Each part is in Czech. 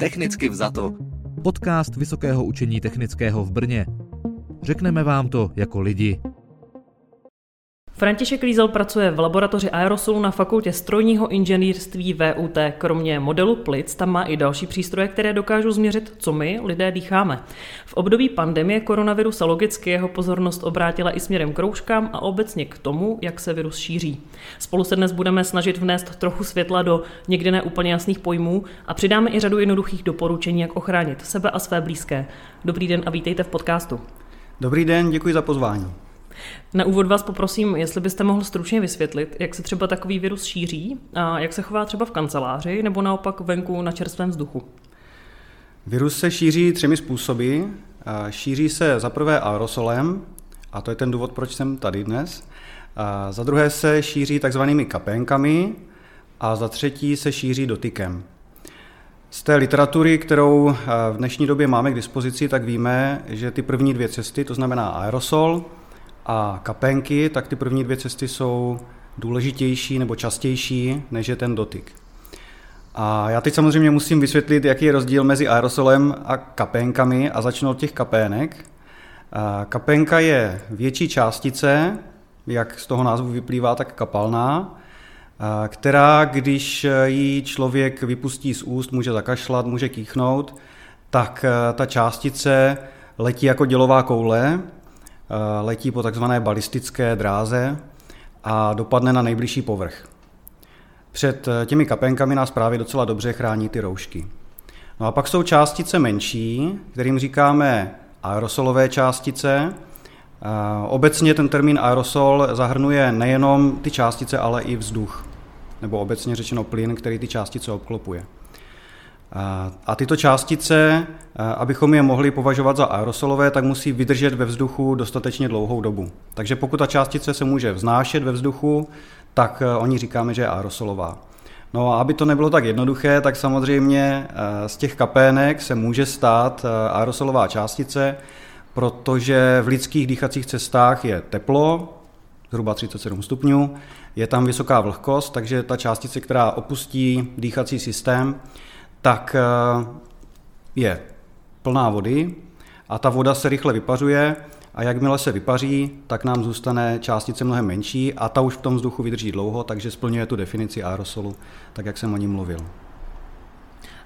Technicky vzato. Podcast Vysokého učení technického v Brně. Řekneme vám to jako lidi. František Lízel pracuje v laboratoři aerosolu na fakultě strojního inženýrství VUT. Kromě modelu plic tam má i další přístroje, které dokážou změřit, co my, lidé, dýcháme. V období pandemie koronaviru se logicky jeho pozornost obrátila i směrem k rouškám a obecně k tomu, jak se virus šíří. Spolu se dnes budeme snažit vnést trochu světla do někdy ne úplně jasných pojmů a přidáme i řadu jednoduchých doporučení, jak ochránit sebe a své blízké. Dobrý den a vítejte v podcastu. Dobrý den, děkuji za pozvání. Na úvod vás poprosím, jestli byste mohl stručně vysvětlit, jak se třeba takový virus šíří a jak se chová třeba v kanceláři nebo naopak venku na čerstvém vzduchu. Virus se šíří třemi způsoby. Šíří se za prvé aerosolem, a to je ten důvod, proč jsem tady dnes. A za druhé se šíří takzvanými kapénkami a za třetí se šíří dotykem. Z té literatury, kterou v dnešní době máme k dispozici, tak víme, že ty první dvě cesty, to znamená aerosol a kapenky, tak ty první dvě cesty jsou důležitější nebo častější, než je ten dotyk. A já teď samozřejmě musím vysvětlit, jaký je rozdíl mezi aerosolem a kapénkami a začnu od těch kapének. Kapénka je větší částice, jak z toho názvu vyplývá, tak kapalná, která, když ji člověk vypustí z úst, může zakašlat, může kýchnout, tak ta částice letí jako dělová koule Eh, letí po takzvané balistické dráze a dopadne na nejbližší povrch. Před eh, těmi kapenkami nás právě docela dobře chrání ty roušky. No a pak jsou částice menší, kterým říkáme aerosolové částice. Eh, obecně ten termín aerosol zahrnuje nejenom ty částice, ale i vzduch, nebo obecně řečeno plyn, který ty částice obklopuje. A tyto částice, abychom je mohli považovat za aerosolové, tak musí vydržet ve vzduchu dostatečně dlouhou dobu. Takže pokud ta částice se může vznášet ve vzduchu, tak e, oni říkáme, že je aerosolová. No a aby to nebylo tak jednoduché, tak samozřejmě e, z těch kapének se může stát e, aerosolová částice, protože v lidských dýchacích cestách je teplo, zhruba 37 stupňů, je tam vysoká vlhkost, takže ta částice, která opustí dýchací systém, tak eh, je plná vody a ta voda se rychle vypařuje a jakmile se vypaří, tak nám zůstane částice mnohem menší a ta už v tom vzduchu vydrží dlouho, takže splňuje tu definici aerosolu, tak jak jsem o ní mluvil.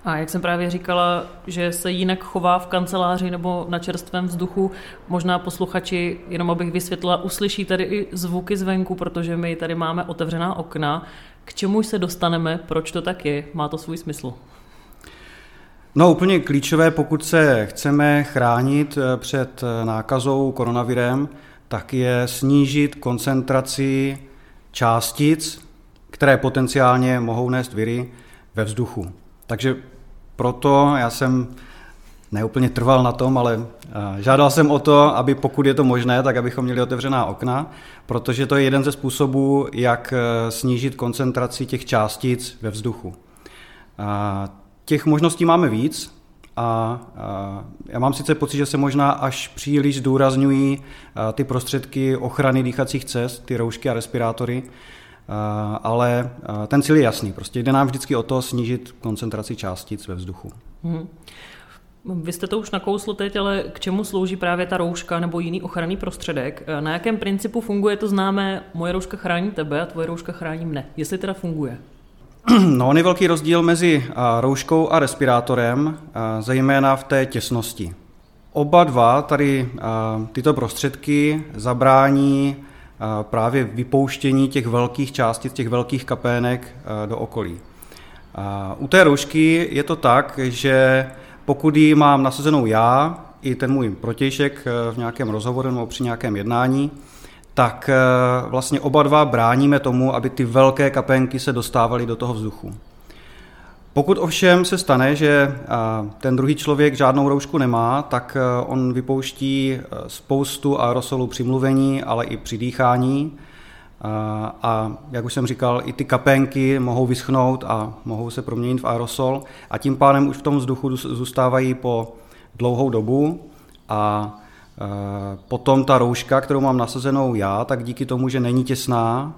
A jak jsem právě říkala, že se jinak chová v kanceláři nebo na čerstvém vzduchu, možná posluchači, jenom abych vysvětlila, uslyší tady i zvuky zvenku, protože my tady máme otevřená okna. K čemu se dostaneme, proč to tak je? Má to svůj smysl? No úplně klíčové, pokud se chceme chránit eh, před eh, nákazou koronavirem, tak je snížit koncentraci částic, které potenciálně mohou nést viry ve vzduchu. Takže proto já jsem neúplně trval na tom, ale eh, žádal jsem o to, aby pokud je to možné, tak abychom měli otevřená okna, protože to je jeden ze způsobů, jak snížit koncentraci těch částic ve vzduchu. Těch možností máme víc a, a já mám sice pocit, že se možná až příliš zdůrazňují ty prostředky ochrany dýchacích cest, ty roušky a respirátory, ale ten cíl je jasný. Prostě jde nám vždycky o to snížit koncentraci částic ve vzduchu. Hmm. Vy jste to už nakousl teď, ale k čemu slouží právě ta rouška nebo jiný ochranný prostředek? Na jakém principu funguje to známé, moje rouška chrání tebe a tvoje rouška chrání mne? Jestli teda funguje? No, on je velký rozdíl mezi rouškou a respirátorem, zejména v té těsnosti. Oba dva tady tyto prostředky zabrání právě vypouštění těch velkých částic, těch velkých kapének do okolí. U té roušky je to tak, že pokud ji mám nasazenou já, i ten můj protějšek v nějakém rozhovoru nebo při nějakém jednání, tak eh, vlastně oba dva bráníme tomu, aby ty velké kapenky se dostávaly do toho vzduchu. Pokud ovšem se stane, že eh, ten druhý člověk žádnou roušku nemá, tak eh, on vypouští spoustu aerosolu při mluvení, ale i při dýchání. A jak už jsem říkal, i ty kapenky mohou vyschnout a mohou se proměnit v aerosol a tím pádem už v tom vzduchu zůstávají po dlouhou dobu a potom ta rouška, kterou mám nasazenou já, tak díky tomu, že není těsná,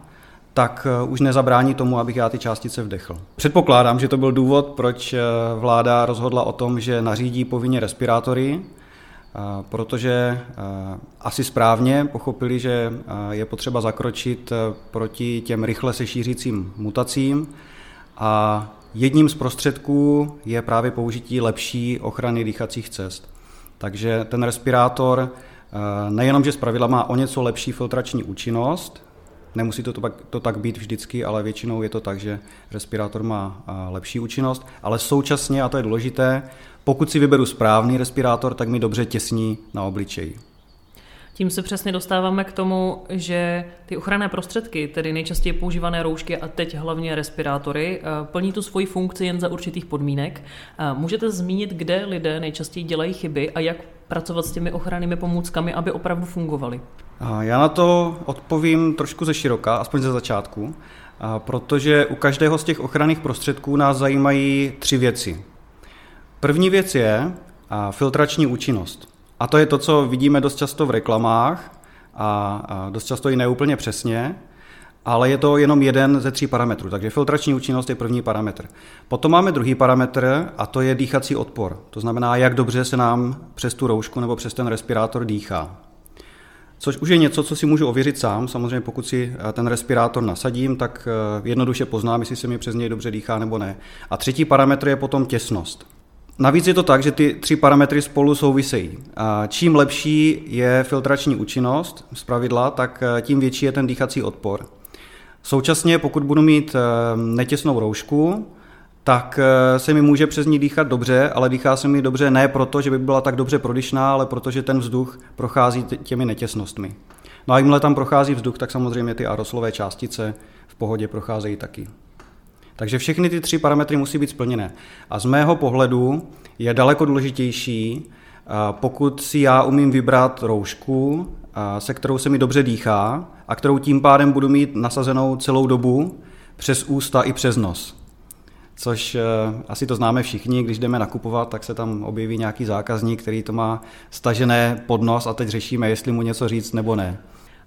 tak eh, už nezabrání tomu, abych já ty částice vdechl. Předpokládám, že to byl důvod, proč eh, vláda rozhodla o tom, že nařídí povinně respirátory, eh, protože asi správně pochopili, že je potřeba zakročit proti těm rychle se šířícím mutacím a jedním z prostředků je právě použití lepší ochrany dýchacích cest. Takže ten respirátor nejenom, že zpravidla má o něco lepší filtrační účinnost, Nemusí to, to, to tak být vždycky, ale většinou je to tak, že respirátor má lepší účinnost, ale současně, a to je důležité, pokud si vyberu správný respirátor, tak mi dobře těsní na obličeji. Tím se přesně dostáváme k tomu, že ty ochranné prostředky, tedy nejčastěji používané roušky a teď hlavně respirátory, eh, plní tu svoji funkci jen za určitých podmínek. Eh, můžete zmínit, kde lidé nejčastěji dělají chyby a jak pracovat s těmi ochrannými pomůckami, aby opravdu fungovaly? Já na to odpovím trošku ze široka, aspoň ze začátku, protože u každého z těch ochranných prostředků nás zajímají tři věci. První věc je filtrační účinnost. A to je to, co vidíme dost často v reklamách a dost často i neúplně přesně, ale je to jenom jeden ze tří parametrů. Takže filtrační účinnost je první parametr. Potom máme druhý parametr a to je dýchací odpor. To znamená, jak dobře se nám přes tu roušku nebo přes ten respirátor dýchá. Což už je něco, co si můžu ověřit sám. Samozřejmě pokud si eh, ten respirátor nasadím, tak eh, jednoduše poznám, jestli se mi přes něj dobře dýchá nebo ne. A třetí parametr je potom těsnost. Navíc je to tak, že ty tři parametry spolu souvisejí. Čím lepší je filtrační účinnost z pravidla, tak eh, tím větší je ten dýchací odpor. Současně, pokud budu mít netěsnou roušku, tak eh, se mi může přes ní dýchat dobře, ale dýchá se mi dobře ne proto, že by byla tak dobře prodyšná, ale protože ten vzduch prochází těmi netěsnostmi. No a jakmile tam prochází vzduch, tak samozřejmě ty aerosolové částice v pohodě procházejí taky. Takže všechny ty tři parametry musí být splněné. A z mého pohledu je daleko důležitější, pokud si já umím vybrat roušku, se kterou se mi dobře dýchá a kterou tím pádem budu mít nasazenou celou dobu přes ústa i přes nos což eh, asi to známe všichni, když jdeme nakupovat, tak se tam objeví nějaký zákazník, který to má stažené pod nos a teď řešíme, jestli mu něco říct nebo ne.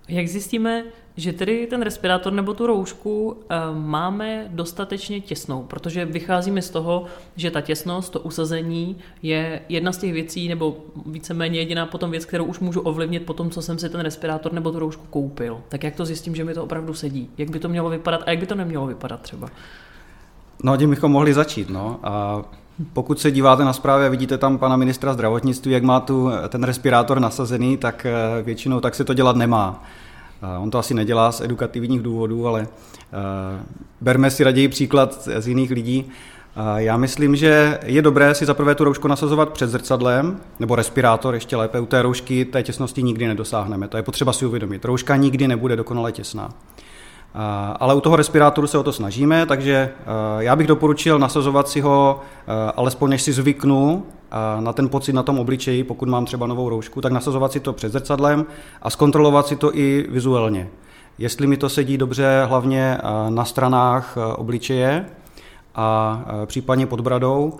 Jak zjistíme, že tedy ten respirátor nebo tu roušku e, máme dostatečně těsnou, protože vycházíme z toho, že ta těsnost, to usazení je jedna z těch věcí, nebo víceméně jediná potom věc, kterou už můžu ovlivnit po tom, co jsem si ten respirátor nebo tu roušku koupil. Tak jak to zjistím, že mi to opravdu sedí? Jak by to mělo vypadat a jak by to nemělo vypadat třeba? No, tím bychom mohli začít. No. A pokud se díváte na zprávy a vidíte tam pana ministra zdravotnictví, jak má tu ten respirátor nasazený, tak eh, většinou tak se to dělat nemá. On to asi nedělá z edukativních důvodů, ale eh, berme si raději příklad z jiných lidí. Já myslím, že je dobré si zaprvé tu roušku nasazovat před zrcadlem, nebo respirátor ještě lépe. U té roušky té těsnosti nikdy nedosáhneme. To je potřeba si uvědomit. Rouška nikdy nebude dokonale těsná. Ale u toho respirátoru se o to snažíme, takže já bych doporučil nasazovat si ho, alespoň než si zvyknu na ten pocit na tom obličeji, pokud mám třeba novou roušku, tak nasazovat si to před zrcadlem a zkontrolovat si to i vizuálně. Jestli mi to sedí dobře hlavně na stranách obličeje a případně pod bradou.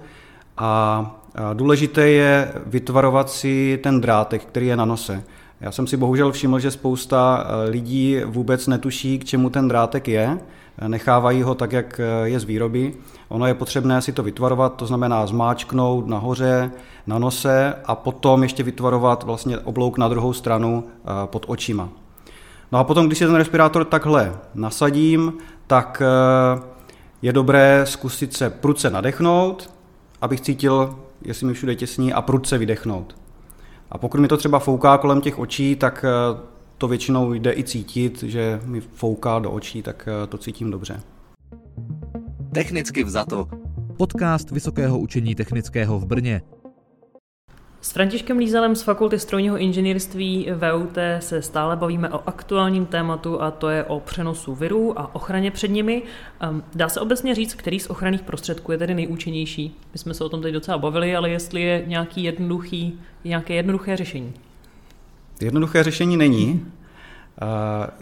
A důležité je vytvarovat si ten drátek, který je na nose. Já jsem si bohužel všiml, že spousta eh, lidí vůbec netuší, k čemu ten drátek je, nechávají ho tak, jak eh, je z výroby. Ono je potřebné si to vytvarovat, to znamená zmáčknout nahoře, na nose a potom ještě vytvarovat vlastně oblouk na druhou stranu eh, pod očima. No a potom, když si ten respirátor takhle nasadím, tak je dobré zkusit se prudce nadechnout, abych cítil, jestli mi všude těsní, a prudce vydechnout. A pokud mi to třeba fouká kolem těch očí, tak eh, to většinou jde i cítit, že mi fouká do očí, tak eh, to cítím dobře. Technicky vzato. Podcast Vysokého učení technického v Brně. S Františkem Lízalem z Fakulty strojního inženýrství VUT se stále bavíme o aktuálním tématu a to je o přenosu virů a ochraně před nimi. Ehm, dá se obecně říct, který z ochranných prostředků je tedy nejúčinnější? My jsme se o tom teď docela bavili, ale jestli je nějaký jednoduchý, nějaké jednoduché řešení? Jednoduché řešení není.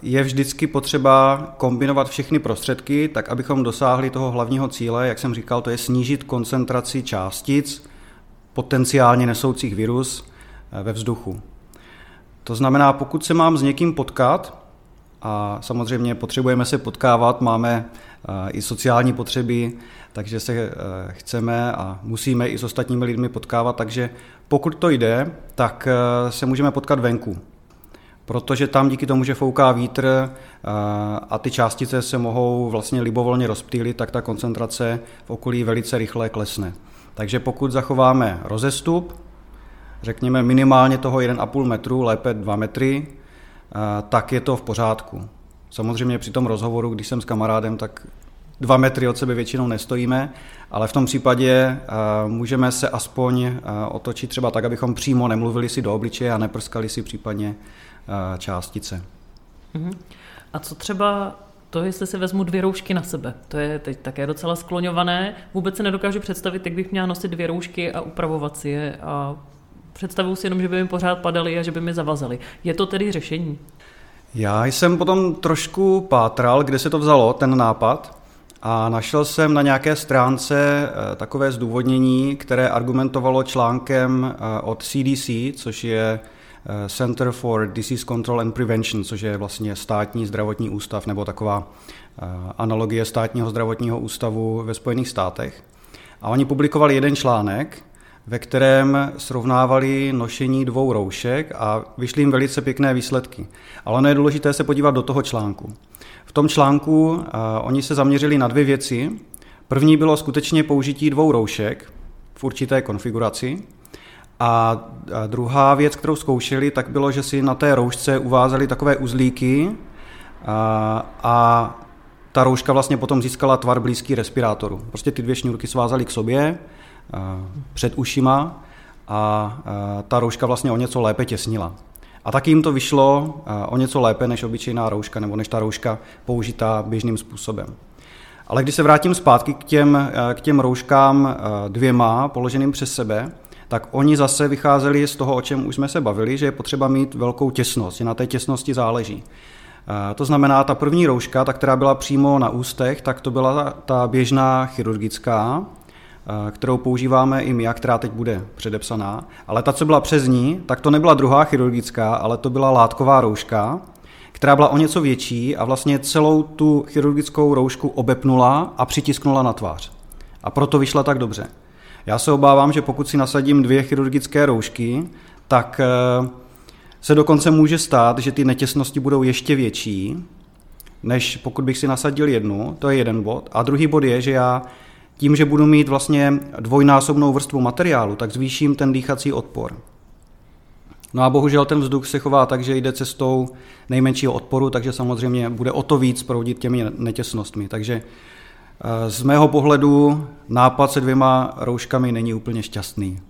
Je vždycky potřeba kombinovat všechny prostředky, tak abychom dosáhli toho hlavního cíle, jak jsem říkal, to je snížit koncentraci částic, potenciálně nesoucích virus eh, ve vzduchu. To znamená, pokud se mám s někým potkat a samozřejmě potřebujeme se potkávat, máme i sociální potřeby, takže se chceme a musíme i s ostatními lidmi potkávat, takže pokud to jde, tak se můžeme potkat venku protože tam díky tomu, že fouká vítr eh, a ty částice se mohou vlastně libovolně rozptýlit, tak ta koncentrace v okolí velice rychle klesne. Takže pokud zachováme rozestup, řekněme minimálně toho 1,5 metru, lépe 2 metry, eh, tak je to v pořádku. Samozřejmě při tom rozhovoru, když jsem s kamarádem, tak dva metry od sebe většinou nestojíme, ale v tom případě eh, můžeme se aspoň otočit třeba tak, abychom přímo nemluvili si do obličeje a neprskali si případně částice. Mhm. A co třeba to, jestli si vezmu dvě roušky na sebe, to je teď také docela skloňované. Vůbec se nedokážu představit, jak bych měla nosit dvě roušky a upravovat si je a představuju si jenom, že by mi pořád padaly a že by mi zavazaly. Je to tedy řešení? Já jsem potom trošku pátral, kde se to vzalo, ten nápad, a našel jsem na nějaké stránce eh, takové zdůvodnění, které argumentovalo článkem eh, od CDC, což je Center for Disease Control and Prevention, což je vlastně státní zdravotní ústav nebo taková eh, analogie státního zdravotního ústavu ve Spojených státech. A oni publikovali jeden článek, ve kterém srovnávali nošení dvou roušek a vyšly jim velice pěkné výsledky. Ale ono je důležité se podívat do toho článku. V tom článku uh, oni se zaměřili na dvě věci. První bylo skutečně použití dvou roušek v určité konfiguraci a druhá věc, kterou zkoušeli, tak bylo, že si na té roušce uvázali takové uzlíky a, a ta rouška vlastně potom získala tvar blízký respirátoru. Prostě ty dvě šňůrky svázali k sobě a, před ušima a, a ta rouška vlastně o něco lépe těsnila. A taky jim to vyšlo o něco lépe než obyčejná rouška nebo než ta rouška použitá běžným způsobem. Ale když se vrátím zpátky k těm, k těm rouškám dvěma položeným přes sebe, tak oni zase vycházeli z toho, o čem už jsme se bavili, že je potřeba mít velkou těsnost, že na té těsnosti záleží. To znamená, ta první rouška, ta, která byla přímo na ústech, tak to byla ta běžná chirurgická, kterou používáme i my, a která teď bude předepsaná. Ale ta, co byla přes ní, tak to nebyla druhá chirurgická, ale to byla látková rouška, která byla o něco větší a vlastně celou tu chirurgickou roušku obepnula a přitisknula na tvář. A proto vyšla tak dobře. Já se obávám, že pokud si nasadím dvě chirurgické roušky, tak eh, se dokonce může stát, že ty netěsnosti budou ještě větší, než pokud bych si nasadil jednu, to je jeden bod. A druhý bod je, že já tím, že budu mít vlastně dvojnásobnou vrstvu materiálu, tak zvýším ten dýchací odpor. No a bohužel ten vzduch se chová tak, že jde cestou nejmenšího odporu, takže samozřejmě bude o to víc proudit těmi netěsnostmi. Takže z mého pohledu nápad se dvěma rouškami není úplně šťastný.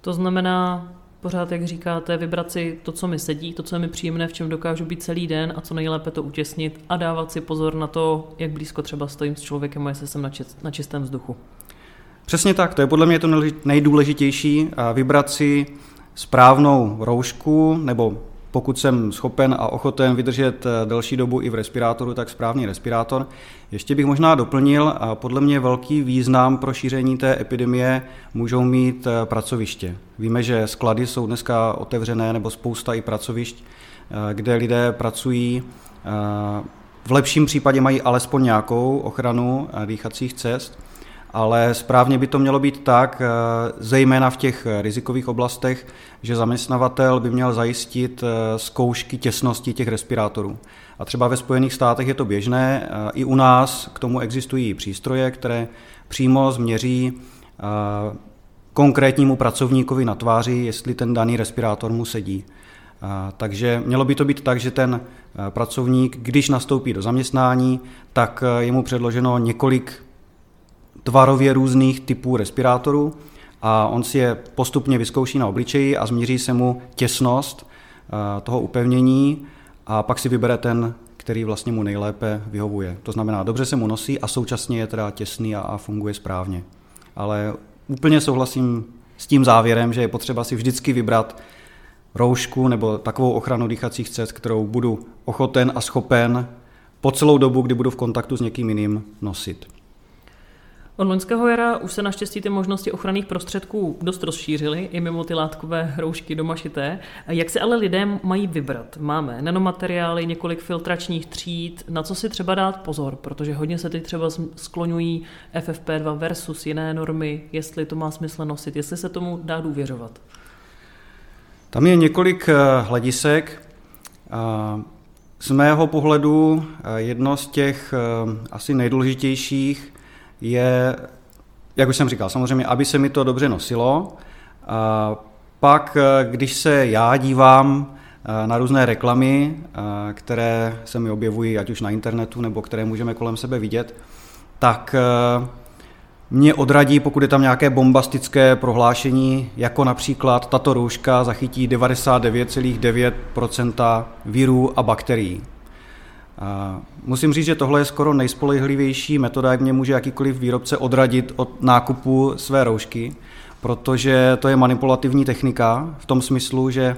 To znamená, pořád, jak říkáte, vybrat si to, co mi sedí, to, co je mi příjemné, v čem dokážu být celý den a co nejlépe to utěsnit a dávat si pozor na to, jak blízko třeba stojím s člověkem a jestli jsem na, čist, na čistém vzduchu. Přesně tak, to je podle mě to nejdůležitější, vybrat si správnou roušku nebo pokud jsem schopen a ochoten vydržet eh, delší dobu i v respirátoru, tak správný respirátor. Ještě bych možná doplnil, a podle mě velký význam pro šíření té epidemie můžou mít eh, pracoviště. Víme, že sklady jsou dneska otevřené, nebo spousta i pracovišť, eh, kde lidé pracují v lepším případě mají alespoň nějakou ochranu dýchacích cest, ale správně by to mělo být tak, zejména v těch rizikových oblastech, že zaměstnavatel by měl zajistit eh, zkoušky těsnosti těch respirátorů. A třeba ve Spojených státech je to běžné, eh, i u nás k tomu existují přístroje, které přímo změří eh, konkrétnímu pracovníkovi na tváři, jestli ten daný respirátor mu sedí. Takže mělo by to být tak, že ten pracovník, když nastoupí do zaměstnání, tak je mu předloženo několik tvarově různých typů respirátorů a on si je postupně vyzkouší na obličeji a změří se mu těsnost eh, toho upevnění a pak si vybere ten, který vlastně mu nejlépe vyhovuje. To znamená, dobře se mu nosí a současně je teda těsný a, a funguje správně. Ale úplně souhlasím s tím závěrem, že je potřeba si vždycky vybrat roušku nebo takovou ochranu dýchacích cest, kterou budu ochoten a schopen po celou dobu, kdy budu v kontaktu s někým jiným, nosit. Od loňského jara už se naštěstí ty možnosti ochranných prostředků dost rozšířily, i mimo ty látkové roušky doma šité. Jak se ale lidé mají vybrat? Máme nanomateriály, několik filtračních tříd, na co si třeba dát pozor, protože hodně se teď třeba skloňují FFP2 versus jiné normy, jestli to má smysl nosit, jestli se tomu dá důvěřovat. Tam je několik eh, hledisek. Z mého pohledu eh, jedno z těch eh, asi nejdůležitějších je, jak už jsem říkal, samozřejmě, aby se mi to dobře nosilo. A pak, když se já dívám na různé reklamy, které se mi objevují ať už na internetu, nebo které můžeme kolem sebe vidět, tak mě odradí, pokud je tam nějaké bombastické prohlášení, jako například tato rouška zachytí 99,9% virů a bakterií. Musím říct, že tohle je skoro nejspolehlivější metoda, jak mě může jakýkoliv výrobce odradit od nákupu své roušky, protože to je manipulativní technika v tom smyslu, že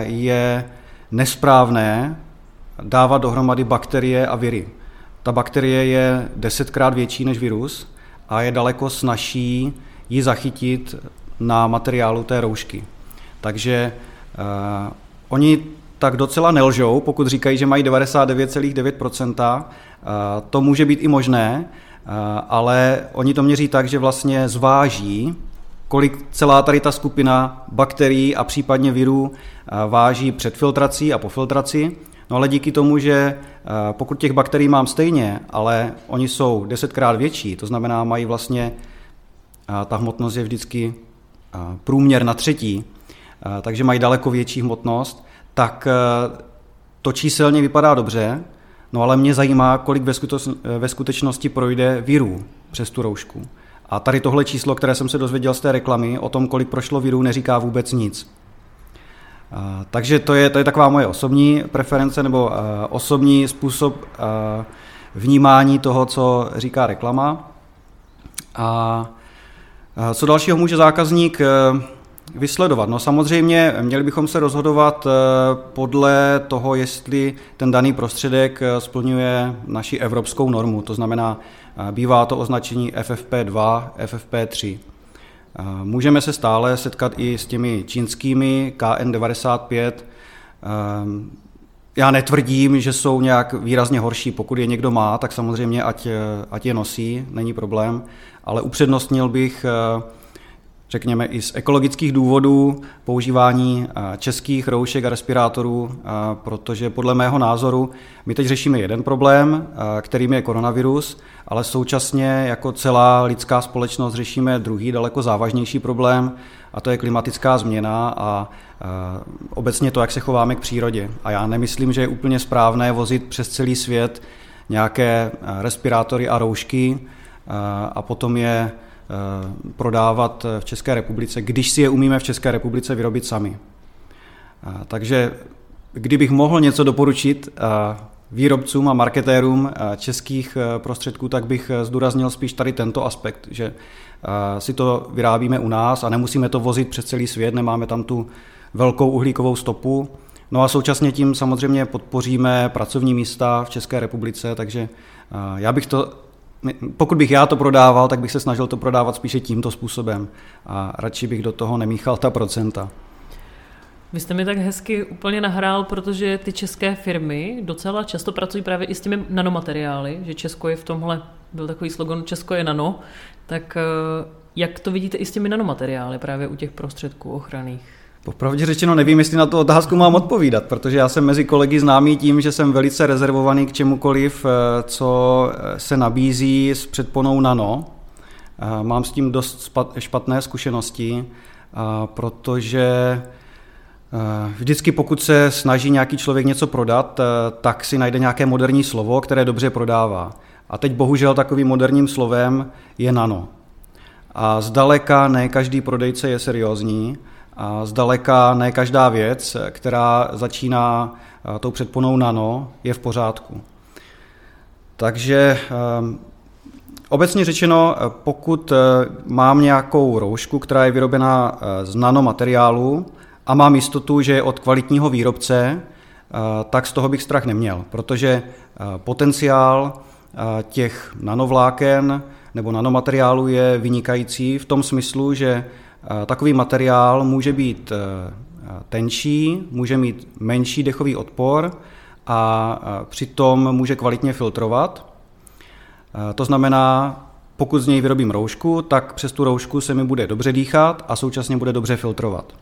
je nesprávné dávat dohromady bakterie a viry. Ta bakterie je desetkrát větší než virus a je daleko snažší ji zachytit na materiálu té roušky. Takže uh, oni tak docela nelžou, pokud říkají, že mají 99,9%. Uh, to může být i možné, uh, ale oni to měří tak, že vlastně zváží, kolik celá tady ta skupina bakterií a případně virů váží před filtrací a po filtraci No ale díky tomu, že eh, pokud těch bakterií mám stejně, ale oni jsou desetkrát větší, to znamená, mají vlastně, eh, ta hmotnost je vždycky eh, průměr na třetí, takže mají daleko větší hmotnost, tak to číselně vypadá dobře, no ale mě zajímá, kolik ve skutečnosti projde virů přes tu roušku. A tady tohle číslo, které jsem se dozvěděl z té reklamy, o tom, kolik prošlo virů, neříká vůbec nic. Takže to je, to je taková moje osobní preference nebo osobní způsob vnímání toho, co říká reklama. A co dalšího může zákazník vysledovat? No samozřejmě měli bychom se rozhodovat e, podle toho, jestli ten daný prostředek e, splňuje naši evropskou normu, to znamená, bývá to označení FFP2, FFP3. Můžeme se stále setkat i s těmi čínskými KN95. Ehm, já netvrdím, že jsou nějak výrazně horší. Pokud je někdo má, tak samozřejmě ať, ať je nosí, není problém. Ale upřednostnil bych eh, řekněme i z ekologických důvodů používání eh, českých roušek a respirátorů, eh, protože podle mého názoru my teď řešíme jeden problém, eh, kterým je koronavirus, ale současně jako celá lidská společnost řešíme druhý daleko závažnější problém, a to je klimatická změna a obecně to, jak se chováme k přírodě. A já nemyslím, že je úplně správné vozit přes celý svět nějaké respirátory a roušky a potom je prodávat v České republice, když si je umíme v České republice vyrobit sami. Eh, takže kdybych mohl něco doporučit eh, výrobcům a marketérům českých prostředků, tak bych zdůraznil spíš tady tento aspekt, že si to vyrábíme u nás a nemusíme to vozit přes celý svět, nemáme tam tu velkou uhlíkovou stopu. No a současně tím samozřejmě podpoříme pracovní místa v České republice, takže já bych to pokud bych já to prodával, tak bych se snažil to prodávat spíše tímto způsobem a radši bych do toho nemíchal ta procenta. Vy jste mi tak hezky úplně nahrál, protože ty české firmy docela často pracují právě i s těmi nanomateriály, že Česko je v tomhle, byl takový slogan Česko je nano, tak eh, jak to vidíte i s těmi nanomateriály právě u těch prostředků ochranných? Popravdě řečeno nevím, jestli na tu otázku mám odpovídat, protože já jsem mezi kolegy známý tím, že jsem velice rezervovaný k čemukoliv, eh, co eh, se nabízí s předponou nano. Eh, mám s tím dost špatné zkušenosti, protože vždycky pokud se snaží nějaký člověk něco prodat, tak si najde nějaké moderní slovo, které dobře prodává. A teď bohužel takovým moderním slovem je nano. A zdaleka ne každý prodejce je seriózní zdaleka ne každá věc, která začíná eh, tou předponou nano, je v pořádku. Takže eh, obecně řečeno, eh, pokud mám nějakou roušku, která je vyrobená z nanomateriálu a mám jistotu, že je od kvalitního výrobce, tak z toho bych strach neměl, protože potenciál těch nanovláken nebo nanomateriálu je vynikající v tom smyslu, že takový materiál může být tenčí, může mít menší dechový odpor a přitom může kvalitně filtrovat. To znamená, pokud z něj vyrobím roušku, tak přes tu roušku se mi bude dobře dýchat a současně bude dobře filtrovat.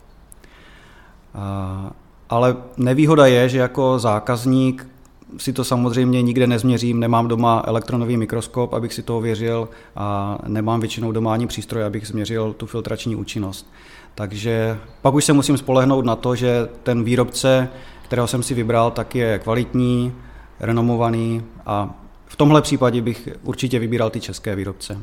Ale nevýhoda je, že jako zákazník si to samozřejmě nikde nezměřím, nemám doma elektronový mikroskop, abych si to ověřil a nemám většinou doma ani přístroj, abych změřil tu filtrační účinnost. Takže pak už se musím spolehnout na to, že ten výrobce, kterého jsem si vybral, tak je kvalitní, renomovaný a v tomhle případě bych určitě vybíral ty české výrobce.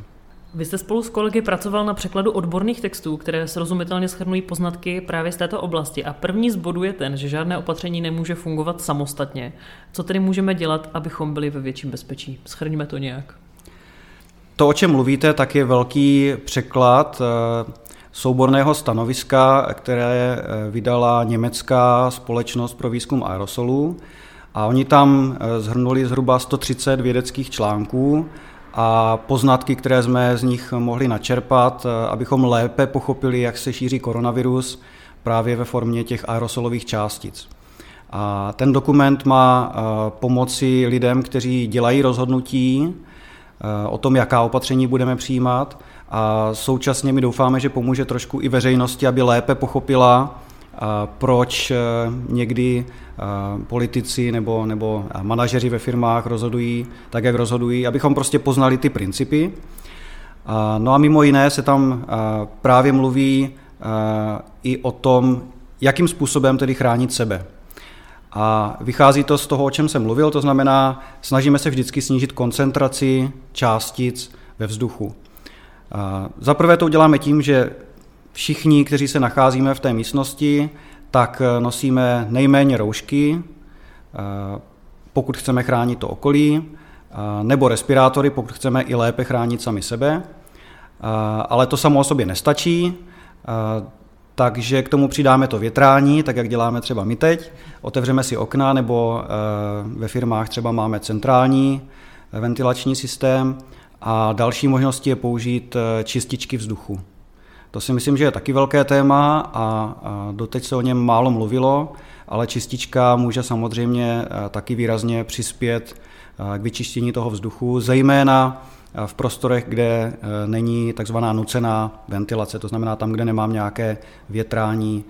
Vy jste spolu s kolegy pracoval na překladu odborných textů, které srozumitelně schrnují poznatky právě z této oblasti. A první z bodů je ten, že žádné opatření nemůže fungovat samostatně. Co tedy můžeme dělat, abychom byli ve větším bezpečí? Schrňme to nějak. To, o čem mluvíte, tak je velký překlad eh, souborného stanoviska, které eh, vydala německá společnost pro výzkum aerosolů. A oni tam eh, zhrnuli zhruba 130 vědeckých článků a poznatky, které jsme z nich mohli načerpat, eh, abychom lépe pochopili, jak se šíří koronavirus právě ve formě těch aerosolových částic. A ten dokument má eh, pomoci lidem, kteří dělají rozhodnutí eh, o tom, jaká opatření budeme přijímat a současně my doufáme, že pomůže trošku i veřejnosti, aby lépe pochopila, proč někdy politici nebo, nebo manažeři ve firmách rozhodují tak, jak rozhodují, abychom prostě poznali ty principy. No a mimo jiné se tam právě mluví i o tom, jakým způsobem tedy chránit sebe. A vychází to z toho, o čem jsem mluvil, to znamená, snažíme se vždycky snížit koncentraci částic ve vzduchu. Za prvé to uděláme tím, že všichni, kteří se nacházíme v té místnosti, tak eh, nosíme nejméně roušky, eh, pokud chceme chránit to okolí, eh, nebo respirátory, pokud chceme i lépe chránit sami sebe. Ale to samo o sobě nestačí, takže k tomu přidáme to větrání, tak jak děláme třeba my teď. Otevřeme si okna, nebo ve firmách třeba máme centrální ventilační systém. A další možností je použít čističky vzduchu. To si myslím, že je taky velké téma a, doteď se o něm málo mluvilo, ale čistička může samozřejmě eh, taky výrazně přispět eh, k vyčištění toho vzduchu, zejména eh, v prostorech, kde není takzvaná nucená ventilace, to znamená tam, kde nemám nějaké větrání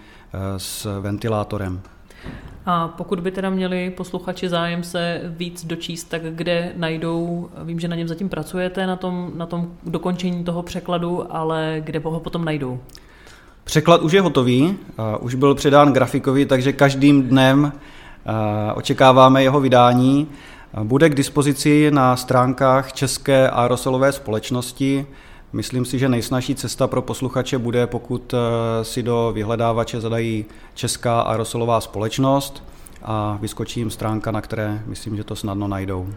s ventilátorem. A pokud by teda měli posluchači zájem se víc dočíst, tak kde najdou, vím, že na něm zatím pracujete, na tom, na tom dokončení toho překladu, ale kde ho potom najdou? Překlad už je hotový, už byl předán grafikovi, takže každým dnem očekáváme jeho vydání. Bude k dispozici na stránkách České aerosolové společnosti, Myslím si, že nejsnažší cesta pro posluchače bude, pokud eh, si do vyhledávače zadají Česká aerosolová společnost a vyskočí jim stránka, na které myslím, že to snadno najdou.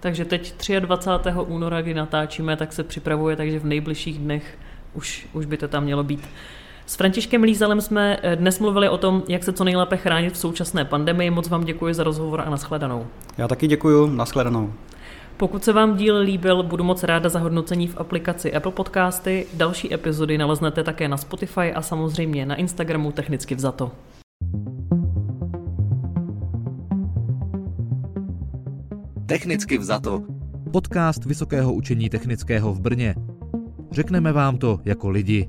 Takže teď 23. února, kdy natáčíme, tak se připravuje, takže v nejbližších dnech už, už by to tam mělo být. S Františkem Lízalem jsme eh, dnes mluvili o tom, jak se co nejlépe chránit v současné pandemii. Moc vám děkuji za rozhovor a nashledanou. Já taky děkuji, nashledanou. Pokud se vám díl líbil, budu moc ráda za hodnocení v aplikaci Apple Podcasty. Další epizody naleznete také na Spotify a samozřejmě na Instagramu Technicky vzato. Technicky vzato. Podcast Vysokého učení technického v Brně. Řekneme vám to jako lidi.